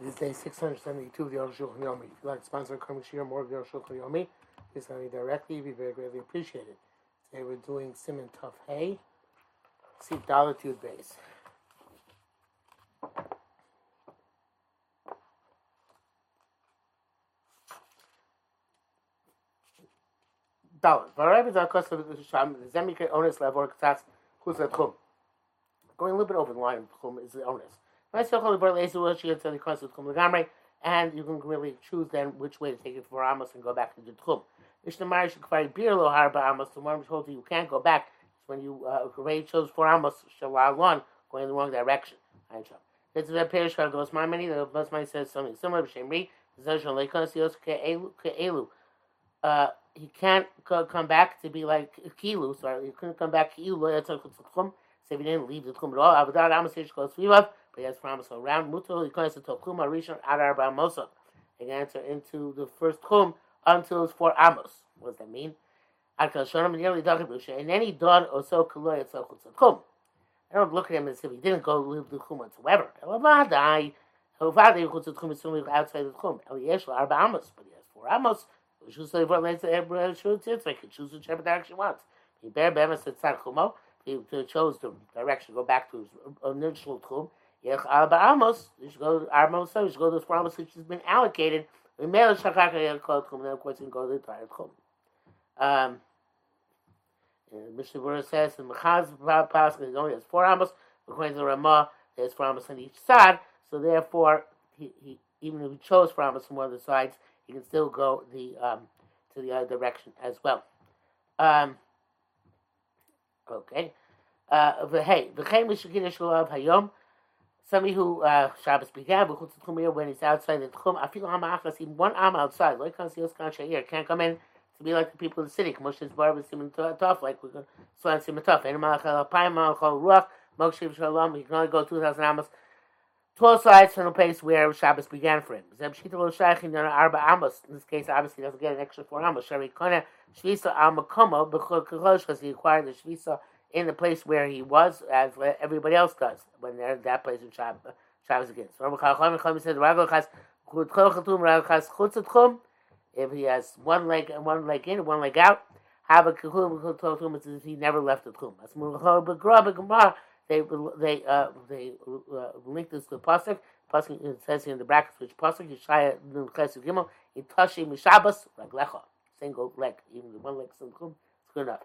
This is day 672 of the Yorush Shulchan Yomi. If you'd like to sponsor a coming shir more of the Yorush Shulchan Yomi, please send me directly. It'd be very greatly appreciated. Today we're doing Simon Tough Hay, Seek Dolitude Base. L'tchum. Going a little bit over the line is the onus. And you can really choose then which way to take it for Amos and go back to the Tchum. Mishnah Marish Kvari Bir Lo Harba Amos, the one told you you can't go back. It's when you uh, already chose for Amos Shalal going in the wrong direction. This is a Perish goes. My many, the Basmai says something similar, Shemri, uh, he can't come back to be like Kilu, sorry, he couldn't come back Kilu, so if he didn't leave the Tchum at all, Avodah Amos goes Vivav, but he has promised around Mutal, he comes to Tokum Rishon Adar Bar Mosa. He can enter into the first Kum until it's four Amos. What does that mean? And any dawn or so Kaloy at Kum. I don't look at him as if he didn't go live the Kum whatsoever. Elavadai, Elavadai, Chutz at Kum is only outside the Kum. Eliesh Arba Amos, but he has four Amos. He can choose whichever direction he wants. He bear Bemis at Tzad Chumo. He chose the direction go back to his initial Kum. Yech Arba Amos, you should go to Amos, you should go to the promise which has been allocated. And then of course you can go to the entire Tchum. Um, Mishnah Berurah says in Mechaz Pasuk he only has four Amos, according to the Ramah, there's four Amos on each side, so therefore he, he even if he chose four Amos from one of the sides, he can still go the um, to the other direction as well. Um, okay. Uh, hey, the Mishakidish Lulav Hayom somebody who uh, Shabbos began b'chutz tchum when he's outside the tchum. I feel am achas even one am outside. Like can see us here can't come in to be like the people of the city. Moshe's bar was siman tough like we're going to slan siman tough. And malachal alpayim malachal ruach mokshiv shalom. He can only go two thousand amos. Twelve sides from the place where Shabbos began for him. Zeb shita lo shaychin yana arba amos. In this case, obviously, doesn't get an extra four amos. Shari kona shvisa kachosh because he acquired the shvisa in the place where he was, as everybody else does when they're in that place in Shabbos, Shabbos again. So Rabbi says, if he has one leg one leg in one leg out, have a kahum as if he never left the tchum. They they uh, they uh, link this to pasuk. Pasuk it says here in the brackets which pasuk Yeshaya Nun Chesed Gimel Itashi Mishabas like lecha single leg even the one leg is tchum good enough.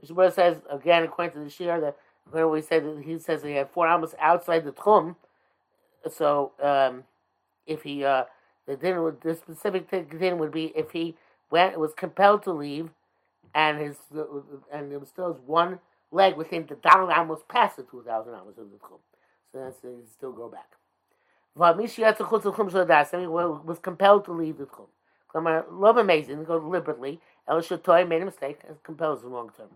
Mishnah says again, according to the Shir, that according we said he says he had four amos outside the tchum. So um, if he uh, the din the specific din would be if he went was compelled to leave, and his and there was still one leg within the down amos past the two thousand amos of the tchum. So that's he still go back. But was compelled to leave the tchum. Love amazing, go deliberately. El made a mistake and compels the wrong term.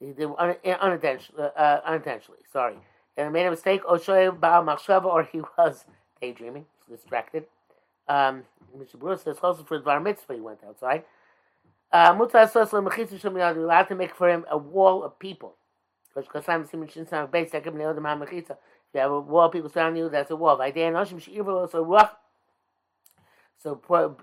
He did un, unintentionally, uh, unintentionally. Sorry, and made a mistake. Oshoy Baal Machshava, or he was daydreaming, distracted. Um, Mr. Bruce says also for bar mitzvah he went outside. Uh, You're allowed to make for him a wall of people. If you have a wall of people surrounding you, that's a wall. So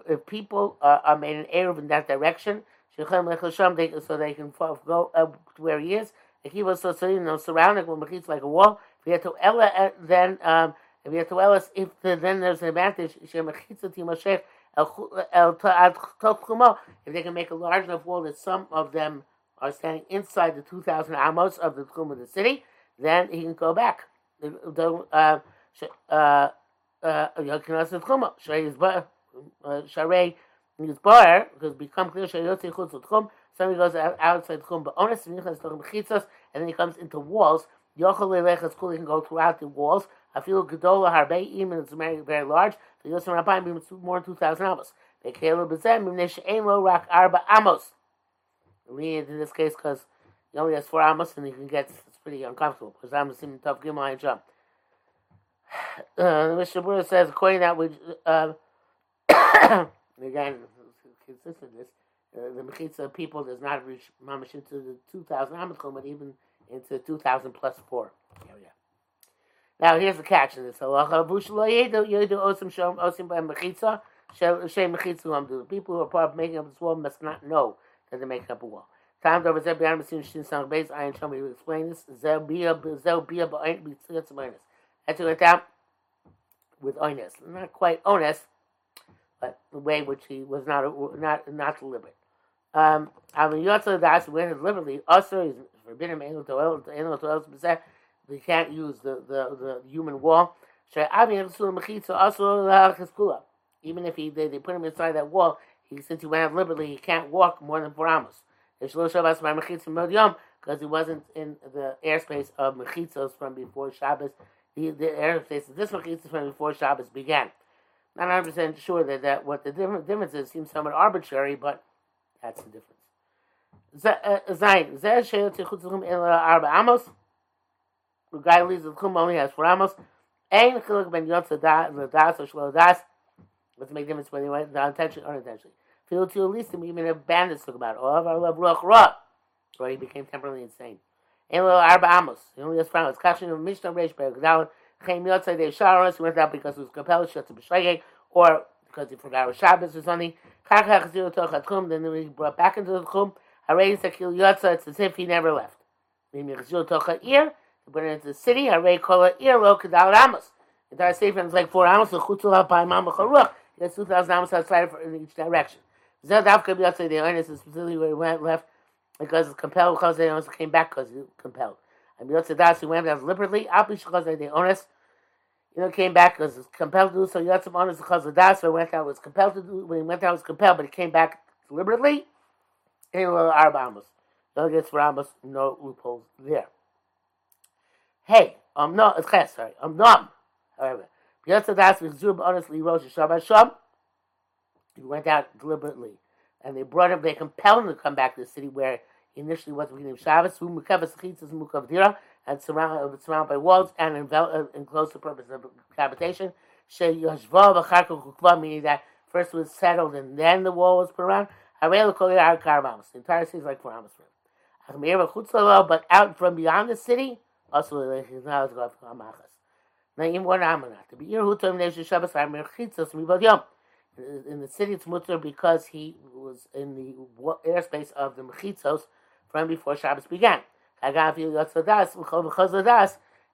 if people uh, are made an Erev in that direction, so they can go uh, to where he is. If he was so, so you know, surrounded with mechitz like a wall, ella, uh, then um, ella, if the, then there's an advantage. If they can make a large enough wall that some of them are standing inside the 2,000 amos of the tchum of the city, then he can go back. Uh, uh, uh, Sharei is bar because become clear Shayotzi Chutz Tchum. Somebody goes outside Tchum, but honest Nichas Tchum Chitzos, and then he comes into walls. Yochel Lelechas Kul can go throughout the walls. I feel Gedola Harbe even it's very very large. The Yosem Rabbaim being more than two thousand amos. They Kelo Bezem Mimne Shein Lo Rak Arba Amos. Read in this case because he only has four amos and he can get it's pretty uncomfortable because I'm assuming tough Gimel and jump. Uh, the Mishnah says to that we. Uh, again, consistent this, uh, the Mechitza people does not reach Mamash into the 2,000 Amatchum, but even into 2,000 plus 4 area. Now here's the catch in this halacha. The people who are part of making up this wall must not know that they're making up a wall. Time over Zeb B'Yam B'Sim Shin Sang Beis Ayin Shom. We will explain this. Zeb B'Ya Zeb B'Ya B'Ayin B'Tziyat Zemanis. That's went down with onus, not quite onus, Uh, the way which he was not uh, not not deliberate. Um, Avin Yotza Das went deliberately. Also, he's forbidden to oil to animal to they can't use the, the, the human wall. Uh, Even if he they, they put him inside that wall, he since he went out liberally, he can't walk more than four amos. Because he wasn't in the airspace of mechitzos from before Shabbos. The, the airspace of this mechitzos from before Shabbos began. Not 100 percent sure that, that what the difference is seems somewhat arbitrary, but that's the difference. Uh, Zayin, zeh sheyot yichutzum el arba amos. The guy leaves the kum only has four amos. Ein chiluk ben yotza das or shlo das. Let's make difference whether he went intentionally or unintentionally. Feel to at least even a bandit talk about. All of our love ruach ra. Where he became temporarily insane. Ein lo arba amos. He only has four amos. Kashin of Mishnah Reish Berg Came yotza de sharos. Went out because he was compelled to b'shlegeg or because he forgot Shabbos or something. Kachach zero toch kum. Then he brought back into the kum. Harei sekil yotza. It's as if he never left. Maybe zero toch ear. He it into the city. Harei kol ear lo kedal amos. The entire sefer is like four amos. The chutzul ha'payim amacharuch. He has two thousand amos outside in each direction. Zed Avka B'Yatzei, the earnest is specifically where he went left because it's compelled because they came back because he compelled. And B'Yatzei Das, he went down deliberately, Api Shechazai, the honest, you know, came back because was compelled to do so. Honest because of Das, he went out, was compelled to do, when he went out, was compelled, but he came back deliberately. And he was Arba Amos. No gets for Amos, no loopholes there. Hey, um, I'm not, it's Ches, sorry, um, I'm numb. However, B'Yatzei Das, V'Zub, honestly, Rosh Hashanah Sham, he went out deliberately. And they brought him, they compelled him to come back to the city where he initially was beginning of Shabbos, and surrounded, surrounded by walls and uh, enclosed the purpose of habitation. Meaning that first was settled and then the wall was put around. The entire city is like four amos for him. But out from beyond the city, also now it's going to Naim one amanat. To be here, who told him Shabbos, I'm in the city it's mutter because he was in the airspace of the mechitzos from before Shabbos began. And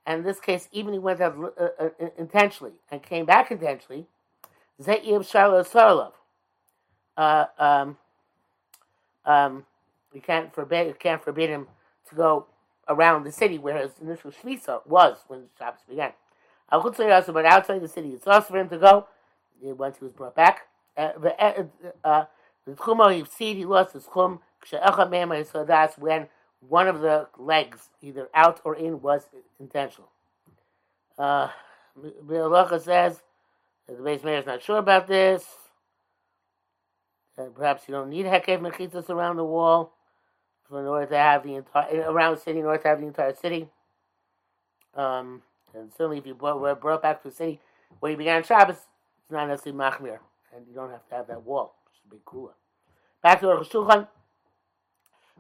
in this case, even he went out uh, uh, intentionally and came back intentionally. Uh, um, um, you can't forbid you can't forbid him to go around the city where his initial shmisa was when Shabbos began. But outside the city, it's also for him to go once he was brought back. Uh, uh, uh, the he seed he lost his chum. So that's when one of the legs, either out or in, was intentional. Uh, Biur Halacha says that the base mayor is not sure about this. Perhaps you don't need hekev mechitzas around the wall in order to have the entire around the city in order to have the entire city. Um, and certainly, if you brought, were brought back to the city where you began Shabbos, it's not necessarily machmir, and you don't have to have that wall. It should be cooler. Back to Rosh Shulchan.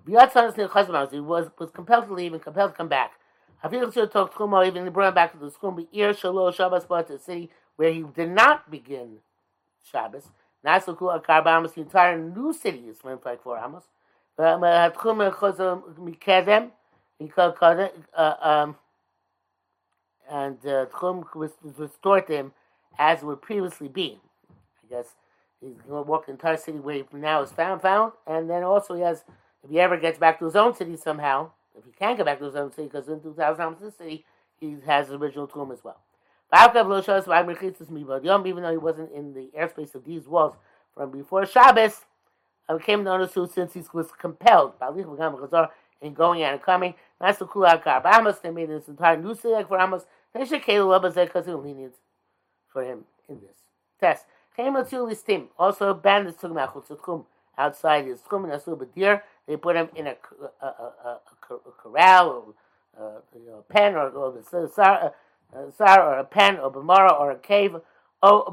He was was compelled to leave and compelled to come back. Talked to him, or even he brought him back to the school, Ir Shalo Shabbos to the city where he did not begin Shabbos. Nasaku Akarbamas, the entire new city is went like four amos. But had chum and Tchum uh, um, uh, was restored to him as it would previously be. I guess he's going to walk the entire city where he now is found, found, and then also he has, if he ever gets back to his own city somehow, if he can't get back to his own city, because in 2000 the city, he has the original tomb as well. Even though he wasn't in the airspace of these walls from before Shabbos, I came to understand since he was compelled in going and coming. That's the cool Kulak Bahamas. They made this entire new city for Amos. They should kill because he lenient for him in this test. listim. Also, bandits took out outside his tchum and asul b'dir. They put him in a, a, a, a, corral or uh, you know, a pen or, or a sar, or a pen or a b'mara or a cave. Oh,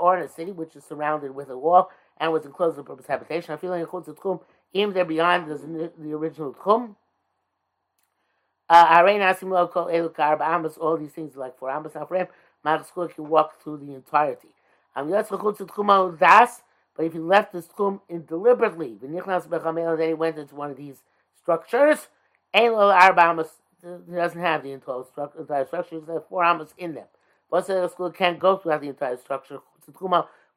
or in a city which is surrounded with a wall and was enclosed with purpose habitation. I feel like tchum, even there beyond the, the original tchum. Uh, all these things like four Amos, not for him. Can walk through the entirety. Um, But if he left the Tchum in deliberately, Bechamel, then he went into one of these structures, he doesn't have the entire structure, entire structure, there's four Amos in them. But the school can't go throughout the entire structure,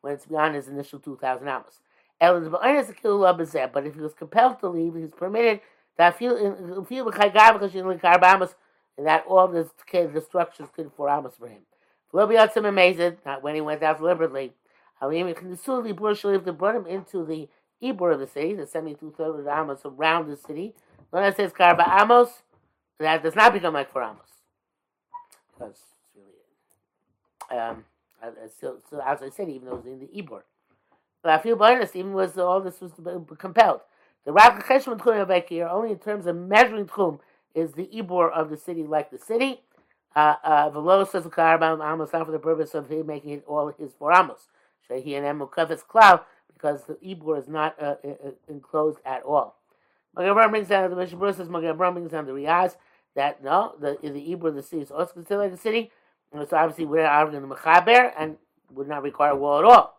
when it's beyond his initial 2,000 Amos. But if he was compelled to leave, he's permitted that feel feel and that all the, the structures could for amos for him. Not when he went out deliberately. If they brought him into the Ibor of the city, the 72 third of Amos around the city, when it says Karba Amos, that does not become like for Amos. It's really, um, still, still, as I said, even though it was in the Ibor. But I feel bonus, even was all this was compelled. The Rak Cheshvan Tchum here, only in terms of measuring Tchum, is the Ibor of the city like the city. Uh, uh, Velo says Amos not for the purpose of him making it all his four Amos. Shehi and Emukafes cloud because the Ibor is not uh, uh, enclosed at all. Magabram brings down the Mishnah says Magabram brings down the Riaz that no, the the Ibor of the city is also considered like a city. And so obviously we're out in the Mechaber and would not require a wall at all.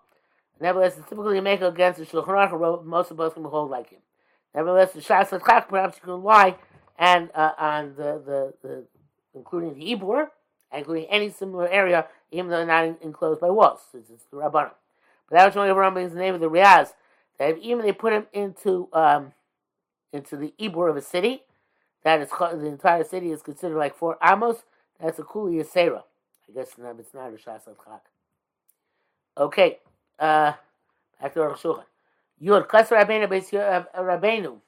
Nevertheless, it's typically a make against the Shulchan Aruch, most of us can hold like him. Nevertheless, the Shas perhaps you can lie and uh, on the, the, the including the Ibor, including any similar area, even though not enclosed by walls, since it's the Rabbanim. But that was only Rambam is the name of the Riaz. That if even they put him into um, into the Ibor of a city, that is the entire city is considered like four amos. That's a kuli Sarah. I guess it's not a Shas Chak. Okay, uh, back to Rosh Shulchan. Yud Kas Rabbeinu Beis Rabbeinu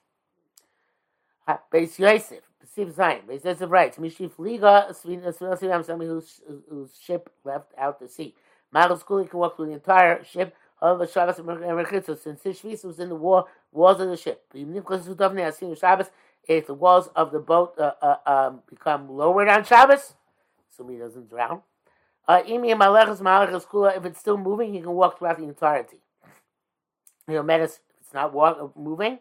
Beis Yosef Zayin Beis Yosef writes Mishif Liga somebody whose whose ship left out to sea. Magal Skuli can walk through the entire ship. However, Shabbos since his was in the war, walls of the ship. If the walls of the boat uh, uh, um, become lowered on Shabbos, so he doesn't drown. Uh, if it's still moving, he can walk throughout the entirety you know, medicine, it's not walk, moving,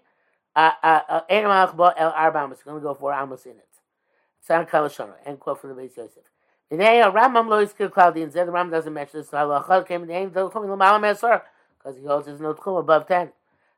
Eremalach bought El er arba It's going to go four Amos in it. Sam Kalashana. End quote from the base Yosef. the a Rambam lo iskir Claudian said the Rambam doesn't mention this. So Halachal came in the end of the Chumil Malam because he holds his no Chum above 10.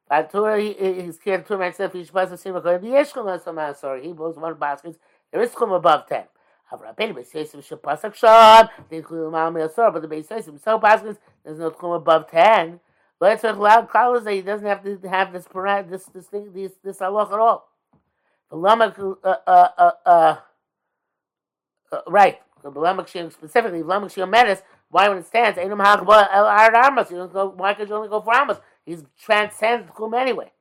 By Torah, he, he's scared to mention if he should pass the same according to Yeshchum Esor Masor. He blows one basket. There is Chum above 10. Aber Rabbeinu Beis Yosef should pass Akshan. The Chumil Malam Esor. But the Beis Yosef, so baskets, there's no Chum above 10. But it's loud Klal that he doesn't have to have this this this thing this this halach at all. The lamak uh, uh, uh, uh, uh, right. The lamak specifically lamak shiomedes. Why when it stands, enum hagba el ard armas. You don't go. Why could you only go for armas? He's transcends kum anyway.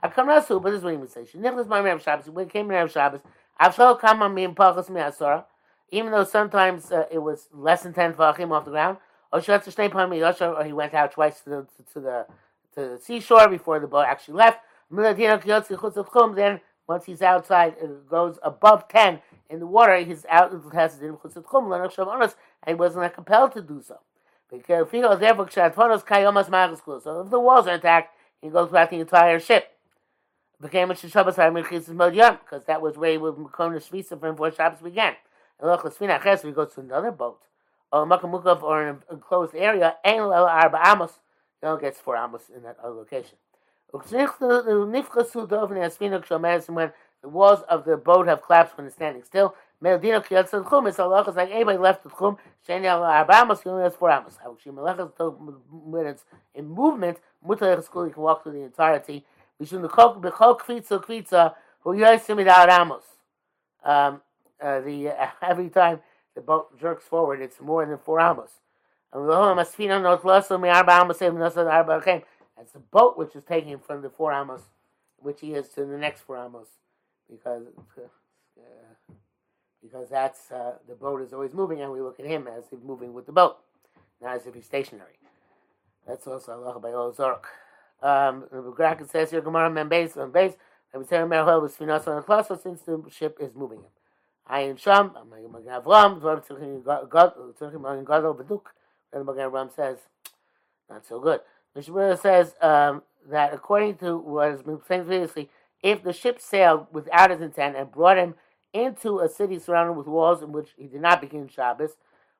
I come nasu, but this is what he would say. Shenichlas my Rav Shabbos. When came to Rav Shabbos, on me and pachas mi asora. Even though sometimes uh, it was less than ten fachim off the ground, Oh, or he went out twice to the, to the, to the seashore before the boat actually left. Then once he's outside, it goes above 10 in the water, he's out, has and he wasn't compelled to do so. Because so if the walls are attacked, he goes throughout the entire ship. Became a Shabbos because that was where he would become the Shvisa from before Shabbos began. And look, he goes to another boat or makamukov or an enclosed area, ein el arba amos, you don't get four amos in that other location. When the walls of the boat have collapsed when it's standing still, Meldino kiyatz the chum. It's halachas like anybody left the chum. Sheni al arba amos. He only has four amos. Havukshim melachas when it's in movement, mutar school you can walk through the entirety. Bishum the chok bechok kvitza kvitza who yosim without amos. Um, uh, the uh, every time the boat jerks forward, it's more than four amos. It's the boat which is taking him from the four amos, which he is to the next four amos, because uh, because that's uh, the boat is always moving, and we look at him as he's moving with the boat, not as if he's stationary. That's also Allah by Ozork. Um, Graken says here, Gemara on base. I would say Merhel was Finas on the since the ship is moving him. Ayin Sham, Magen Avram, Dvar Tzrichim Magen Gadol Beduk. Then Magen Avram says, not so good. Mishnah says um, that according to what has been saying previously, if the ship sailed without his intent and brought him into a city surrounded with walls in which he did not begin Shabbos,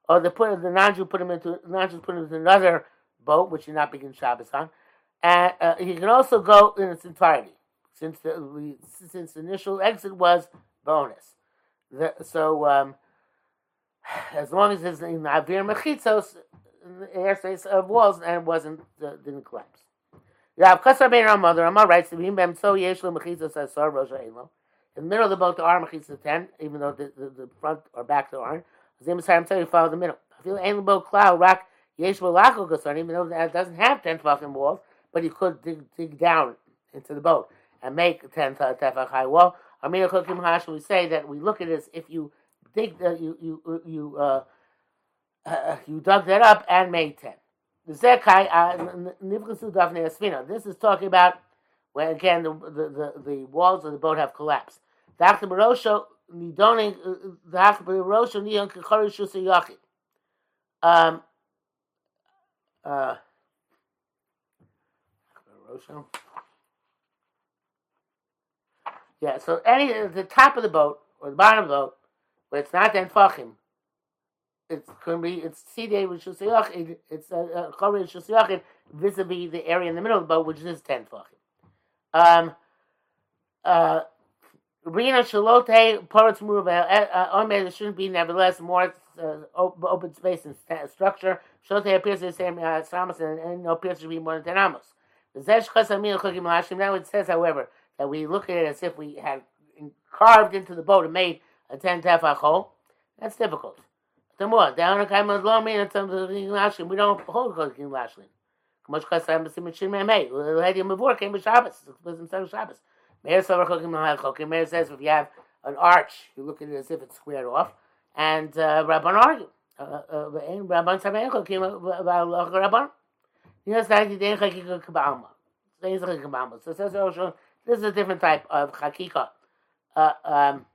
or the put the non-Jew put him into non-Jews put him into another boat which did not begin Shabbos on, and uh, he can also go in its entirety since the since the initial exit was bonus. The, so um, as long as it's in Avir Mechitzos, airspace of walls and wasn't uh, didn't collapse. Rav Kasar Ben Ramah, Ramah writes that Bem So Yeshlo Mechitzos Asar Rosh Elo. In the middle of the boat, there are mechitzos ten, even though the, the, the, front or back there aren't. Zim I'm telling you, follow the middle. I feel ain't boat cloud rock yesh lacho kasar, even though it doesn't have ten fucking walls, but you could dig, dig down into the boat and make ten tefach high wall. Amir Chokim Hash, we say that we look at this, if you dig, you you you uh, uh, you dug that up and made ten. The zekai uh, This is talking about when again the, the, the, the walls of the boat have collapsed. Dach Barosho Yeah, so any the top of the boat or the bottom of the boat, where it's not then fachim, going to be it's sidei with shusayachid, it's a chori shusayachid vis-a-vis the area in the middle of the boat, which is ten fachim. Um, uh, Rina Shalote Paratz Murva Omer there shouldn't be nevertheless more uh, open space and structure. Shalote appears to be the same uh, Samas and no appears to be more than ten amos. Now it says, however, that we look at it as if we had carved into the boat and made a ten tefach hole. That's difficult. The more down a low mean of lashlim, we don't hold chokim lashlim. Much kasam b'sim shin me'mei. L'hedi mavur came b'Shabbos. It's instead of Shabbos. Meir savar chokim l'hal chokim. Meir says if you have an arch, you look at it as if it's squared off. And uh, Rabban argue. Rabban samei chokim about Rabban. Yes, that you didn't chakika kabama. So it says also this is a different type of chakika. Uh, um,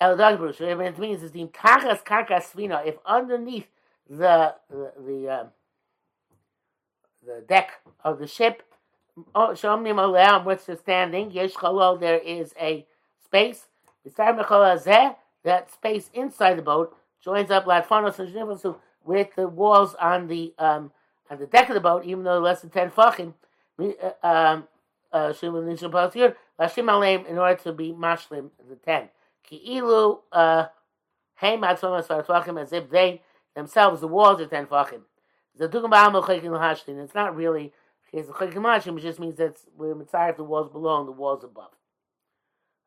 it means is the Tachas Karka Svina, if underneath the the the, uh, the deck of the ship, Shomnim Olam, which is standing, Yesh there is a space. That space inside the boat joins up Latfanos and Shnivasu with the walls on the um, on the deck of the boat, even though less than ten fachim. Uh, um, uh, in order to be mashlim the ten. Ki'ilu heim atzom asar as if they themselves the walls are ten fachim. It's not really it's It just means that we're mitzvah the walls below and the walls above.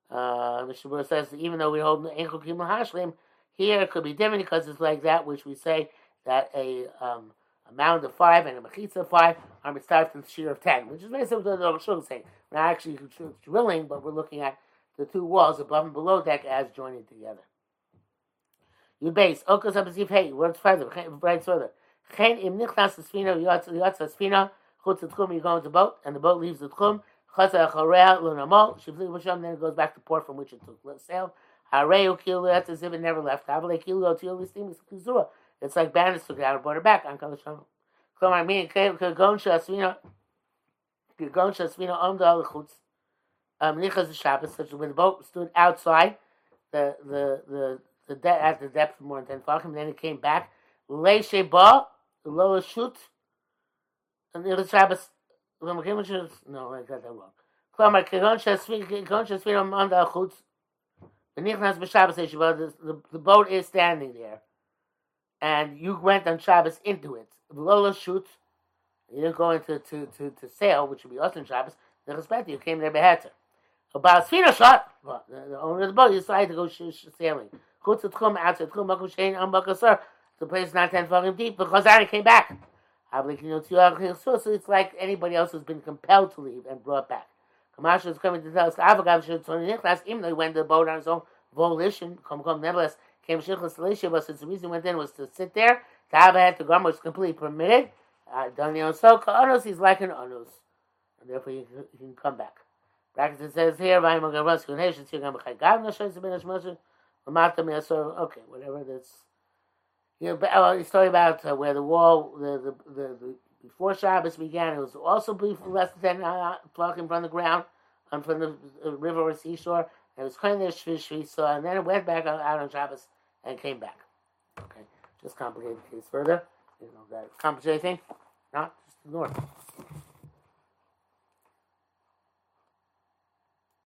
Uh, the Shabbat says even though we hold enkel kim hashlim, here it could be different because it's like that which we say that a um, a mound of five and a mechitza of five are mitzvah the shear of ten, which is basically what the Rosh saying. We're not actually drilling, but we're looking at the two walls above and below deck as joining together. You base okas abasiv hey words further right further. Chen im nichnas sfina yatz yatz sfina chutz tchum you go into the boat and the boat leaves the tchum chasa chorea lo namo shivli v'sham then it goes back to port from which it took sail hareu kilu if it never left havle kilu otil listim kizura it's like bandits got it out and brought back. on going Come show you. So my meaning, Kegon Shasvina, Kegon Shasvina, Om Dalechutz, um nicha ze shabbes so when the boat stood outside the the the the depth at the depth of more than falcon then it came back. Lay she ba the lower shoot and the shabbes when we came to no i got that wrong. Come my conscious speak conscious speak on the hood the nicha ze shabbes she the boat is standing there. And you went on Shabbos into it. The Lola shoot. You didn't go into to, to, to sail, which would be us on Shabbos. The respect you came there beheter. About Sfina shot. The owner of the boat decided to go sh- sh- sailing. Chutz Tchum, outside Tchum, Makum Shein, Am Bakasar. The place is not 10 fucking deep because I came back. So it's like anybody else who's been compelled to leave and brought back. Kamash is coming to tell us, Avagav should turn Nichlas, even though he went to the boat on his own volition, come, come, nevertheless, came Alicia, but since the reason went in was to sit there, to have a head to Gomer was completely permitted. Uh, Daniel so Onus, he's like an Onus. And therefore he, he can come back. Like it says here, "Vayim agaros kunation tzigam b'chagav nashoyz ben hashmosher l'mata me'asor." Okay, whatever that's. You know, oh, he's talking about uh, where the wall, the, the the, the before Shabbos began, it was also less than uh, talking from the ground, and from the uh, river or seashore. and it was kind of shvi saw, and then it went back out on Shabbos and came back. Okay, just complicated the case further. You know that complicated thing, not just ignore it.